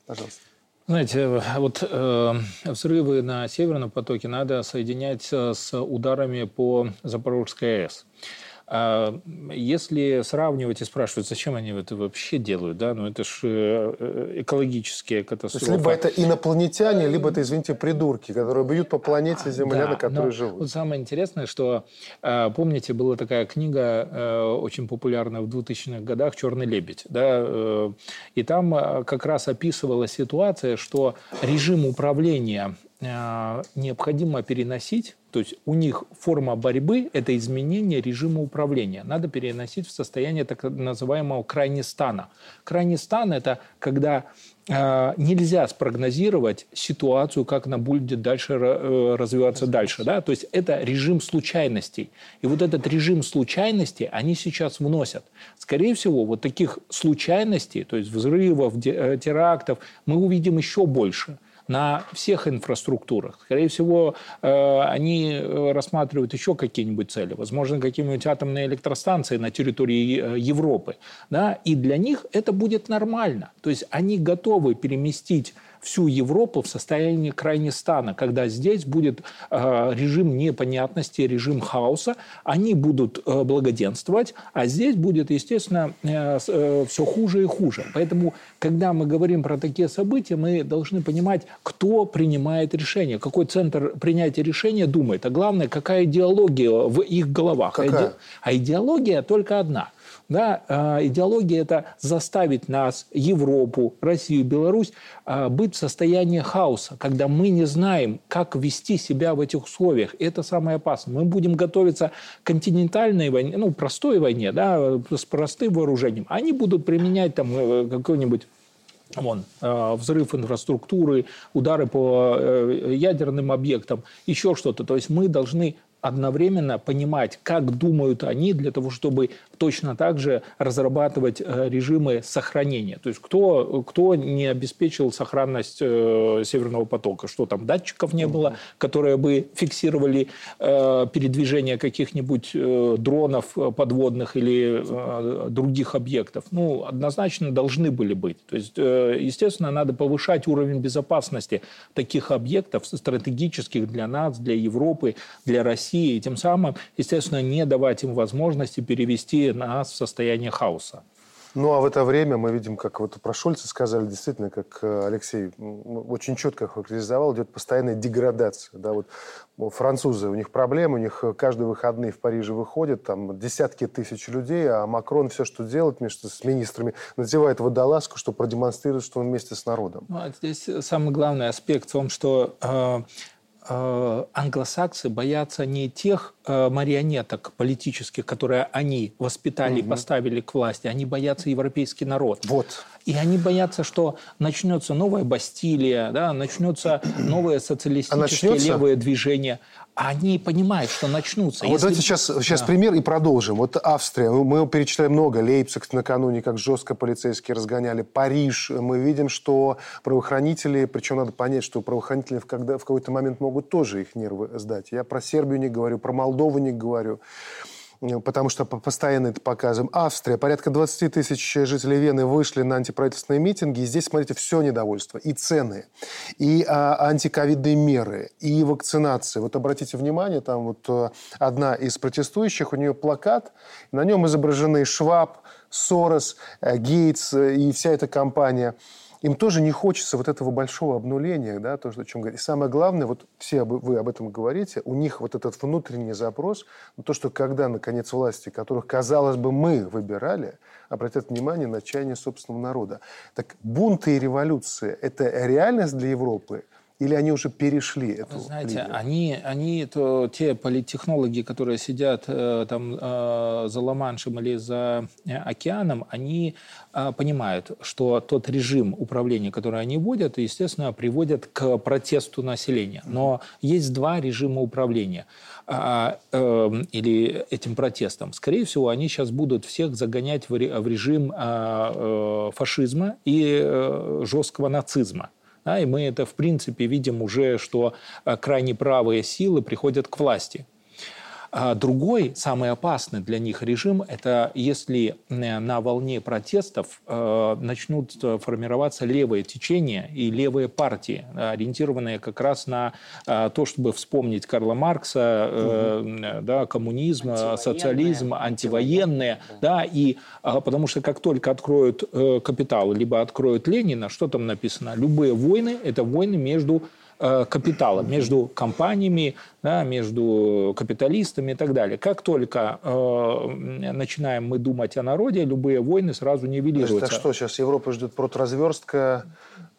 Пожалуйста. Знаете, вот э, взрывы на Северном потоке надо соединять с ударами по Запорожской АЭС. А если сравнивать и спрашивать, зачем они это вообще делают, да, ну это же э, экологические катастрофы. То есть либо это инопланетяне, либо это, извините, придурки, которые бьют по планете Земля, да, на которой живут. Вот самое интересное, что, э, помните, была такая книга, э, очень популярная в 2000-х годах «Черный лебедь», да, и там как раз описывалась ситуация, что режим управления необходимо переносить то есть у них форма борьбы – это изменение режима управления. Надо переносить в состояние так называемого крайнестана. Крайнестан – это когда э, нельзя спрогнозировать ситуацию, как она будет дальше э, развиваться дальше. Да? То есть это режим случайностей. И вот этот режим случайностей они сейчас вносят. Скорее всего, вот таких случайностей, то есть взрывов, э, терактов, мы увидим еще больше – на всех инфраструктурах. Скорее всего, э, они э, рассматривают еще какие-нибудь цели, возможно, какие-нибудь атомные электростанции на территории э, Европы. Да? И для них это будет нормально. То есть они готовы переместить всю Европу в состоянии крайне стана, когда здесь будет э, режим непонятности, режим хаоса, они будут э, благоденствовать, а здесь будет, естественно, э, все хуже и хуже. Поэтому, когда мы говорим про такие события, мы должны понимать, кто принимает решение, какой центр принятия решения думает, а главное, какая идеология в их головах. Какая? А идеология только одна – да, а, идеология – это заставить нас, Европу, Россию, Беларусь, а, быть в состоянии хаоса, когда мы не знаем, как вести себя в этих условиях. И это самое опасное. Мы будем готовиться к континентальной войне, ну, простой войне, да, с простым вооружением. Они будут применять там э, какой-нибудь Вон, а, взрыв инфраструктуры, удары по э, ядерным объектам, еще что-то. То есть мы должны одновременно понимать, как думают они для того, чтобы точно так же разрабатывать э, режимы сохранения. То есть кто, кто не обеспечил сохранность э, Северного потока? Что там, датчиков не было, которые бы фиксировали э, передвижение каких-нибудь э, дронов подводных или э, других объектов? Ну, однозначно должны были быть. То есть, э, естественно, надо повышать уровень безопасности таких объектов, стратегических для нас, для Европы, для России, России, и тем самым, естественно, не давать им возможности перевести нас в состояние хаоса. Ну, а в это время мы видим, как вот про Шольца сказали, действительно, как э, Алексей очень четко характеризовал, идет постоянная деградация. Да, вот французы, у них проблемы, у них каждые выходные в Париже выходят, там десятки тысяч людей, а Макрон все, что делает вместе с министрами, надевает водолазку, чтобы продемонстрировать, что он вместе с народом. Ну, а здесь самый главный аспект в том, что э, э, англосаксы боятся не тех э, марионеток политических, которые они воспитали, угу. поставили к власти, они боятся европейский народ. Вот. И они боятся, что начнется новая Бастилия, да, начнется новое социалистическое а левое движение. Они понимают, что начнутся. А Если... Вот давайте сейчас, сейчас да. пример и продолжим. Вот Австрия, мы перечисляем много. Лейпциг накануне, как жестко полицейские разгоняли. Париж. Мы видим, что правоохранители, причем надо понять, что правоохранители в, когда, в какой-то момент могут тоже их нервы сдать. Я про Сербию не говорю, про Молдову не говорю. Э, потому что постоянно это показываем. Австрия. Порядка 20 тысяч жителей Вены вышли на антиправительственные митинги. И здесь, смотрите, все недовольство. И цены, и а, антиковидные меры, и вакцинации. Вот обратите внимание, там вот э, одна из протестующих, у нее плакат, на нем изображены Шваб, Сорос, э, Гейтс и вся эта компания – им тоже не хочется вот этого большого обнуления, да, то, о чем говорить. И самое главное, вот все вы об этом говорите, у них вот этот внутренний запрос, то, что когда, наконец, власти, которых, казалось бы, мы выбирали, обратят внимание на чаяние собственного народа. Так бунты и революции – это реальность для Европы – или они уже перешли эту Знаете, линию? они, они то, те политтехнологи, которые сидят э, там э, за Ла-Маншем или за э, океаном, они э, понимают, что тот режим управления, который они вводят, естественно, приводит к протесту населения. Но есть два режима управления а, э, или этим протестом. Скорее всего, они сейчас будут всех загонять в, в режим а, э, фашизма и э, жесткого нацизма. Да, и мы это, в принципе, видим уже, что э, крайне правые силы приходят к власти. А другой, самый опасный для них режим, это если э, на волне протестов э, начнут формироваться левые течения и левые партии, ориентированные как раз на э, то, чтобы вспомнить Карла Маркса, э, да, коммунизм, социализм, антивоенные. Да, и, э, потому что как только откроют э, «Капитал», либо откроют Ленина, что там написано? Любые войны – это войны между Э, капитала между компаниями, да, между капиталистами и так далее. Как только э, начинаем мы думать о народе, любые войны сразу нивелируются. Так что сейчас Европа ждет протразверстка,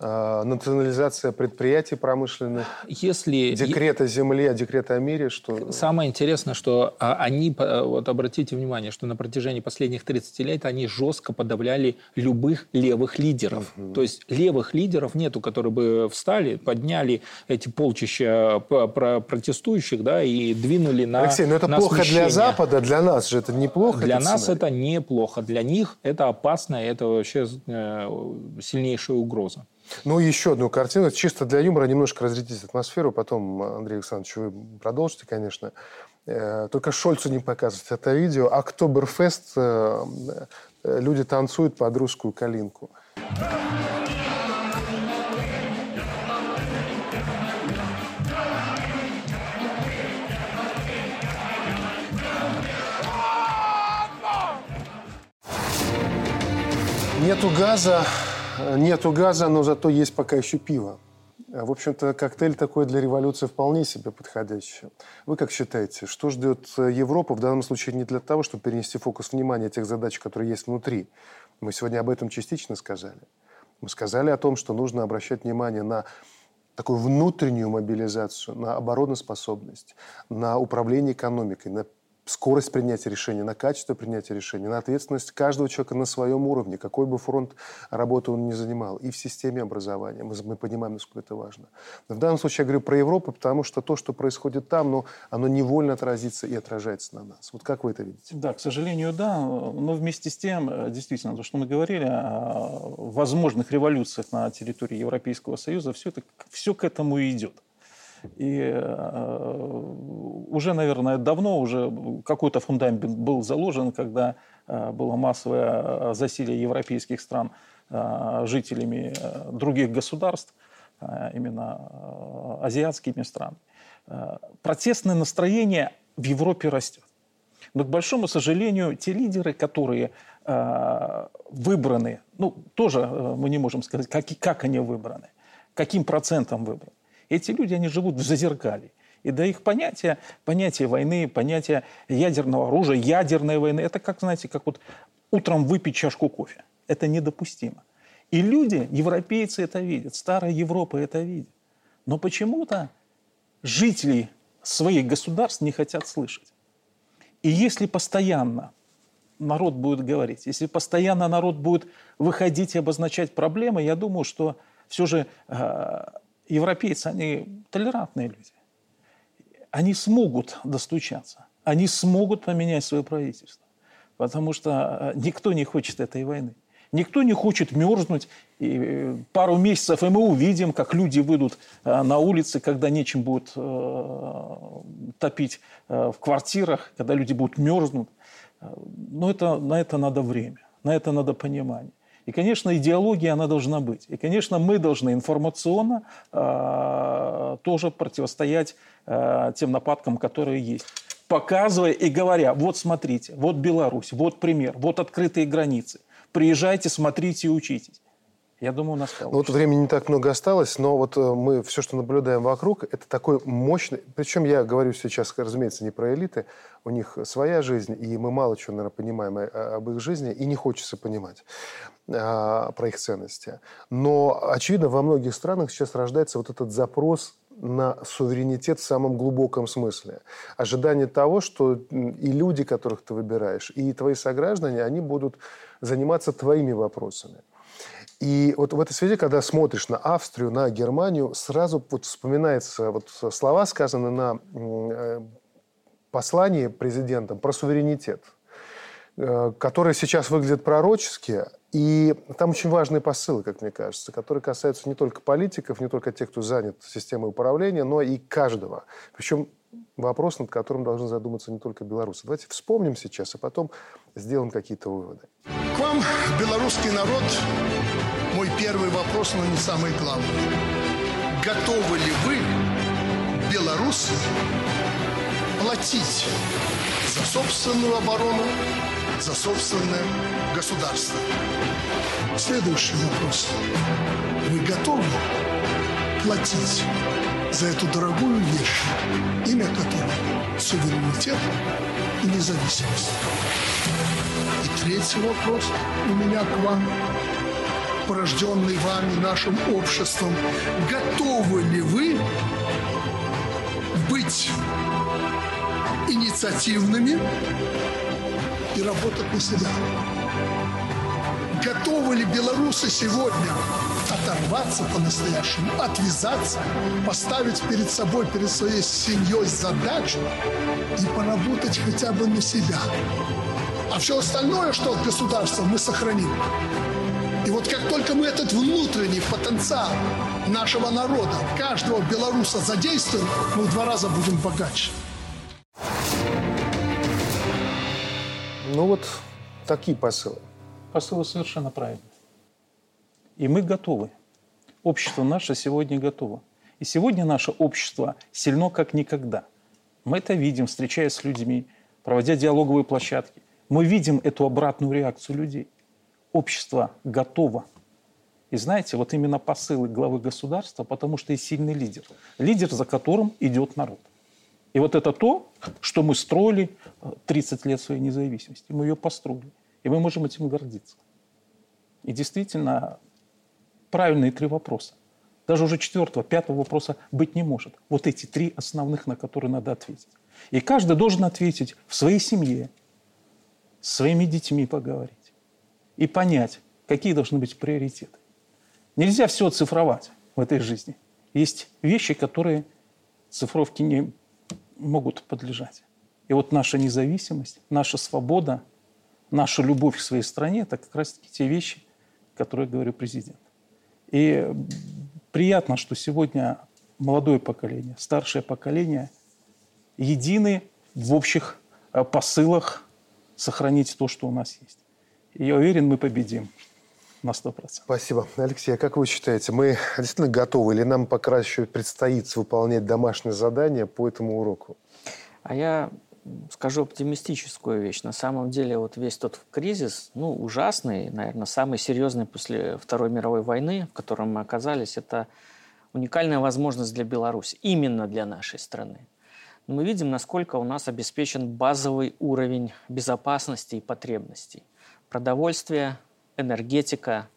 э, национализация предприятий промышленных, Если... декрет о земле, декрет о мире? Что... Самое интересное, что а, они, вот обратите внимание, что на протяжении последних 30 лет они жестко подавляли любых левых лидеров. Угу. То есть левых лидеров нету, которые бы встали, подняли эти полчища протестующих, да, и двинули на Алексей, но это плохо для Запада, для нас же это неплохо. Для нас сценарий. это неплохо, для них это опасно, это вообще э, сильнейшая угроза. Ну, еще одну картину, чисто для юмора, немножко разрядить атмосферу, потом, Андрей Александрович, вы продолжите, конечно. Э, только Шольцу не показывать это видео. Октоберфест, э, люди танцуют под русскую калинку. Нету газа, нету газа, но зато есть пока еще пиво. В общем-то, коктейль такой для революции вполне себе подходящий. Вы как считаете, что ждет Европа в данном случае не для того, чтобы перенести фокус внимания тех задач, которые есть внутри? Мы сегодня об этом частично сказали. Мы сказали о том, что нужно обращать внимание на такую внутреннюю мобилизацию, на обороноспособность, на управление экономикой, на скорость принятия решения, на качество принятия решения, на ответственность каждого человека на своем уровне, какой бы фронт работы он ни занимал, и в системе образования. Мы, мы понимаем, насколько это важно. Но в данном случае я говорю про Европу, потому что то, что происходит там, ну, оно невольно отразится и отражается на нас. Вот как вы это видите? Да, к сожалению, да. Но вместе с тем, э, действительно, то, что мы говорили о возможных революциях на территории Европейского Союза, все, это, все к этому и идет. И э, уже, наверное, давно уже какой-то фундамент был заложен, когда э, было массовое засилие европейских стран э, жителями других государств, именно азиатскими странами. Протестное настроение в Европе растет. Но, к большому сожалению, те лидеры, которые выбраны, ну, тоже мы не можем сказать, как, как они выбраны, каким процентом выбраны. Эти люди, они живут в зазеркале. И до их понятия, понятия войны, понятия ядерного оружия, ядерной войны, это как, знаете, как вот утром выпить чашку кофе. Это недопустимо. И люди, европейцы это видят, старая Европа это видит. Но почему-то жителей своих государств не хотят слышать. И если постоянно народ будет говорить, если постоянно народ будет выходить и обозначать проблемы, я думаю, что все же э, европейцы, они толерантные люди. Они смогут достучаться, они смогут поменять свое правительство, потому что э, никто не хочет этой войны. Никто не хочет мерзнуть. И э, пару месяцев, и мы увидим, как люди выйдут э, на улицы, когда нечем будет топить в квартирах, когда люди будут мерзнуть. Но это, на это надо время, на это надо понимание. И, конечно, идеология, она должна быть. И, конечно, мы должны информационно э, тоже противостоять э, тем нападкам, которые есть. Показывая и говоря, вот смотрите, вот Беларусь, вот пример, вот открытые границы. Приезжайте, смотрите и учитесь. Я думаю, у нас получится. Ну, вот времени не так много осталось, но вот э, мы все, что наблюдаем вокруг, это такой мощный... Причем я говорю сейчас, разумеется, не про элиты. У них своя жизнь, и мы мало чего, наверное, понимаем об их жизни, и не хочется понимать а, про их ценности. Но, очевидно, во многих странах сейчас рождается вот этот запрос на суверенитет в самом глубоком смысле. Ожидание того, что и люди, которых ты выбираешь, и твои сограждане, они будут заниматься твоими вопросами. И вот в этой связи, когда смотришь на Австрию, на Германию, сразу вот вспоминаются вот слова, сказанные на э, послании президентом про суверенитет, э, которые сейчас выглядят пророчески, и там очень важные посылы, как мне кажется, которые касаются не только политиков, не только тех, кто занят системой управления, но и каждого. Причем вопрос, над которым должны задуматься не только белорусы. Давайте вспомним сейчас, а потом сделаем какие-то выводы. К вам, белорусский народ, мой первый вопрос, но не самый главный. Готовы ли вы, белорусы, платить за собственную оборону, за собственное государство? Следующий вопрос. Вы готовы платить за эту дорогую вещь, имя которой суверенитет и независимость? И третий вопрос у меня к вам порожденный вами, нашим обществом, готовы ли вы быть инициативными и работать на себя? Готовы ли белорусы сегодня оторваться по-настоящему, отвязаться, поставить перед собой, перед своей семьей задачу и поработать хотя бы на себя? А все остальное, что от государства, мы сохраним. И вот как только мы этот внутренний потенциал нашего народа, каждого белоруса задействуем, мы в два раза будем богаче. Ну вот такие посылы. Посылы совершенно правильные. И мы готовы. Общество наше сегодня готово. И сегодня наше общество сильно как никогда. Мы это видим, встречаясь с людьми, проводя диалоговые площадки. Мы видим эту обратную реакцию людей общество готово. И знаете, вот именно посылы главы государства, потому что есть сильный лидер. Лидер, за которым идет народ. И вот это то, что мы строили 30 э, лет своей независимости. Мы ее построили. И мы можем этим гордиться. И действительно, правильные три вопроса. Даже уже четвертого, пятого вопроса быть не может. Вот эти три основных, на которые надо ответить. И каждый должен ответить в своей семье, с своими детьми поговорить и понять, какие должны быть приоритеты. Нельзя все цифровать в этой жизни. Есть вещи, которые цифровке не могут подлежать. И вот наша независимость, наша свобода, наша любовь к своей стране – это как раз таки те вещи, которые говорю президент. И приятно, что сегодня молодое поколение, старшее поколение едины в общих э, посылах сохранить то, что у нас есть. И я уверен, мы победим на 100%. Спасибо. Алексей, а как вы считаете, мы действительно готовы или нам пока еще предстоит выполнять домашнее задание по этому уроку? А я скажу оптимистическую вещь. На самом деле вот весь тот кризис, ну, ужасный, наверное, самый серьезный после Второй мировой войны, в котором мы оказались, это уникальная возможность для Беларуси, именно для нашей страны. Мы видим, насколько у нас обеспечен базовый уровень безопасности и потребностей – продовольствие, энергетика,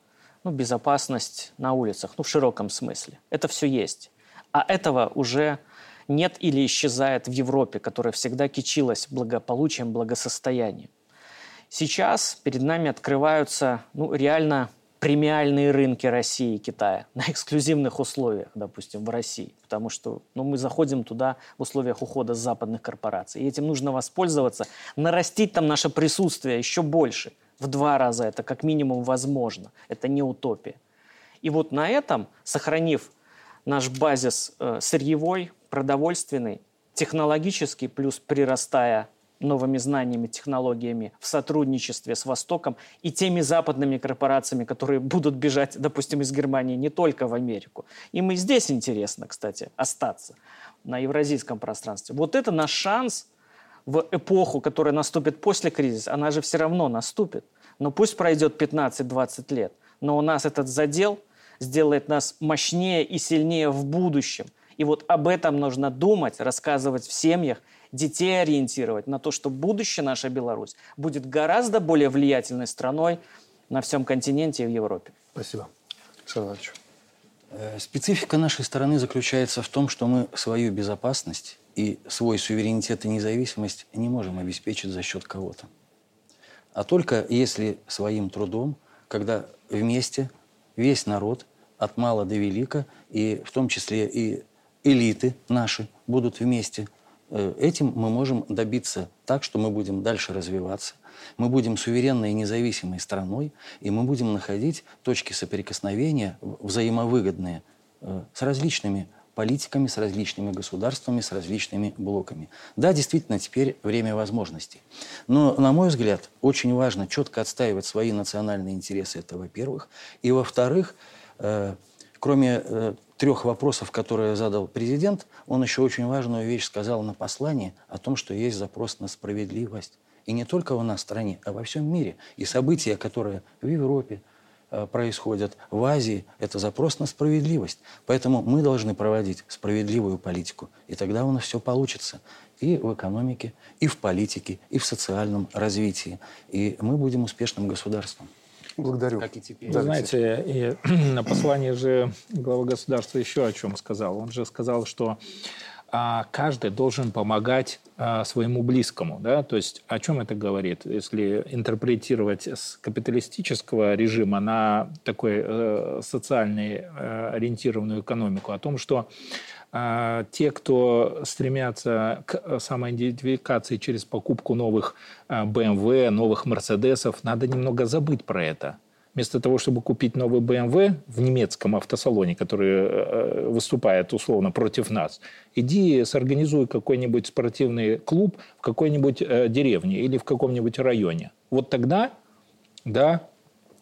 ну, безопасность на улицах, ну, в широком смысле. Это все есть. А этого уже нет или исчезает в Европе, которая всегда кичилась благополучием, благосостоянием. Сейчас перед нами открываются ну, реально премиальные рынки России и Китая на эксклюзивных условиях, допустим, в России. Потому что ну, мы заходим туда в условиях ухода западных корпораций. И этим нужно воспользоваться, нарастить там наше присутствие еще больше. В два раза это как минимум возможно. Это не утопия. И вот на этом, сохранив наш базис э, сырьевой, продовольственный, технологический, плюс прирастая новыми знаниями, технологиями в сотрудничестве с Востоком и теми западными корпорациями, которые *laughs* будут бежать, допустим, из Германии не только в Америку. Им и здесь интересно, кстати, остаться на евразийском пространстве. Вот это наш шанс в эпоху, которая наступит после кризиса. Она же все равно наступит. Но пусть пройдет 15-20 лет. Но у нас этот задел сделает нас мощнее и сильнее в будущем. И вот об этом нужно думать, рассказывать в семьях детей ориентировать на то, что будущее наша Беларусь будет гораздо более влиятельной страной на всем континенте и в Европе. Спасибо. Александр э, Специфика нашей страны заключается в том, что мы свою безопасность и свой суверенитет и независимость не можем обеспечить за счет кого-то. А только если своим трудом, когда вместе весь народ от мала до велика, и в том числе и элиты наши будут вместе Э, этим мы можем добиться так, что мы будем дальше развиваться, мы будем суверенной и независимой страной, и мы будем находить точки соприкосновения взаимовыгодные э, с различными политиками, с различными государствами, с различными блоками. Да, действительно, теперь время возможностей. Но, на мой взгляд, очень важно четко отстаивать свои национальные интересы, это во-первых. И во-вторых, э, кроме э, трех вопросов, которые задал президент, он еще очень важную вещь сказал на послании о том, что есть запрос на справедливость. И не только у нас в стране, а во всем мире. И события, которые в Европе происходят, в Азии, это запрос на справедливость. Поэтому мы должны проводить справедливую политику. И тогда у нас все получится. И в экономике, и в политике, и в социальном развитии. И мы будем успешным государством. Благодарю. Как и теперь. Вы знаете, и *clears throat* на послании же глава государства еще о чем сказал. Он же сказал, что каждый должен помогать а, своему близкому. Да? То есть о чем это говорит? Если интерпретировать с капиталистического режима на такой э, социальный э, ориентированную экономику, о том, что а, те, кто стремятся к самоидентификации через покупку новых BMW, а, новых Мерседесов, надо немного забыть про это. Вместо того, чтобы купить новый BMW в немецком автосалоне, который э, выступает условно против нас, иди сорганизуй какой-нибудь спортивный клуб в какой-нибудь э, деревне или в каком-нибудь районе. Вот тогда, да,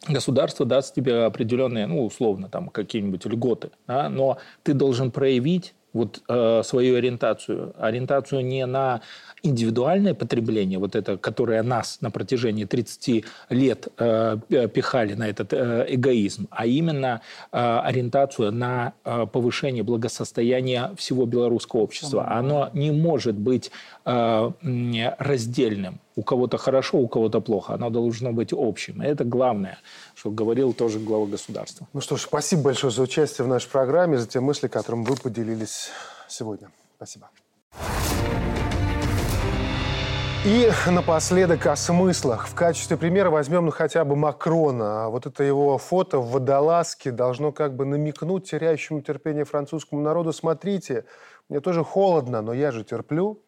государство даст тебе определенные, ну, условно, там, какие-нибудь льготы, да, но ты должен проявить вот э, свою ориентацию. Ориентацию не на индивидуальное потребление, вот это, которое нас на протяжении 30 лет э, пихали на этот э, эгоизм, а именно э, ориентацию на э, повышение благосостояния всего белорусского общества. Оно не может быть раздельным. У кого-то хорошо, у кого-то плохо. Оно должно быть общим. И это главное, что говорил тоже глава государства. Ну что ж, спасибо большое за участие в нашей программе, за те мысли, которым вы поделились сегодня. Спасибо. И напоследок о смыслах. В качестве примера возьмем ну, хотя бы Макрона. Вот это его фото в водолазке должно как бы намекнуть теряющему терпение французскому народу. Смотрите, мне тоже холодно, но я же терплю.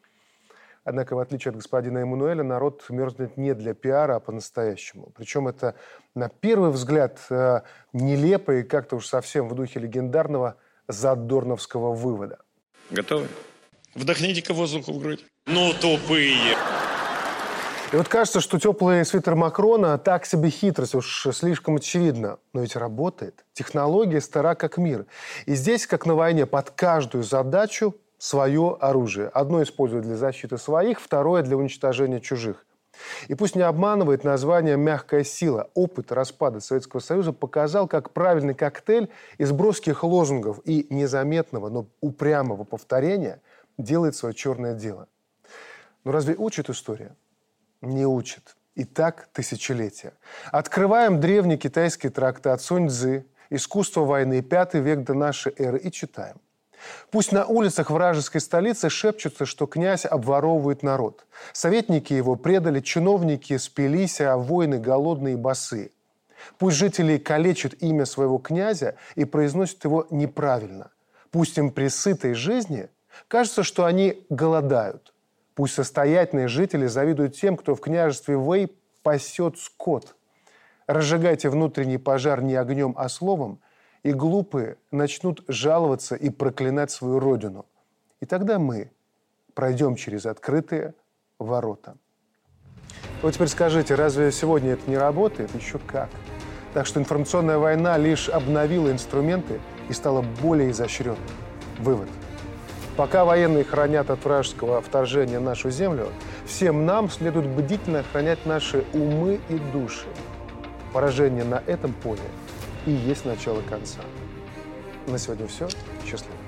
Однако, в отличие от господина Эммануэля, народ мерзнет не для пиара, а по-настоящему. Причем это, на первый взгляд, э, нелепо и как-то уж совсем в духе легендарного задорновского вывода. Готовы? Вдохните-ка воздуху в грудь. Ну, тупые! И вот кажется, что теплый свитер Макрона так себе хитрость, уж слишком очевидно. Но ведь работает. Технология стара как мир. И здесь, как на войне, под каждую задачу свое оружие. Одно используют для защиты своих, второе для уничтожения чужих. И пусть не обманывает название «мягкая сила». Опыт распада Советского Союза показал, как правильный коктейль из броских лозунгов и незаметного, но упрямого повторения делает свое черное дело. Но разве учит история? не учит. И так тысячелетия. Открываем древний китайский трактат Сунь Цзы «Искусство войны, пятый век до нашей эры» и читаем. Пусть на улицах вражеской столицы шепчутся, что князь обворовывает народ. Советники его предали, чиновники спились, а воины голодные басы. Пусть жители калечат имя своего князя и произносят его неправильно. Пусть им при сытой жизни кажется, что они голодают. Пусть состоятельные жители завидуют тем, кто в княжестве Вэй пасет скот. Разжигайте внутренний пожар не огнем, а словом – и глупые начнут жаловаться и проклинать свою родину. И тогда мы пройдем через открытые ворота. Вот теперь скажите, разве сегодня это не работает? Еще как. Так что информационная война лишь обновила инструменты и стала более изощренной. Вывод. Пока военные хранят от вражеского вторжения нашу землю, всем нам следует бдительно охранять наши умы и души. Поражение на этом поле и есть начало конца. На сегодня все. Счастливо.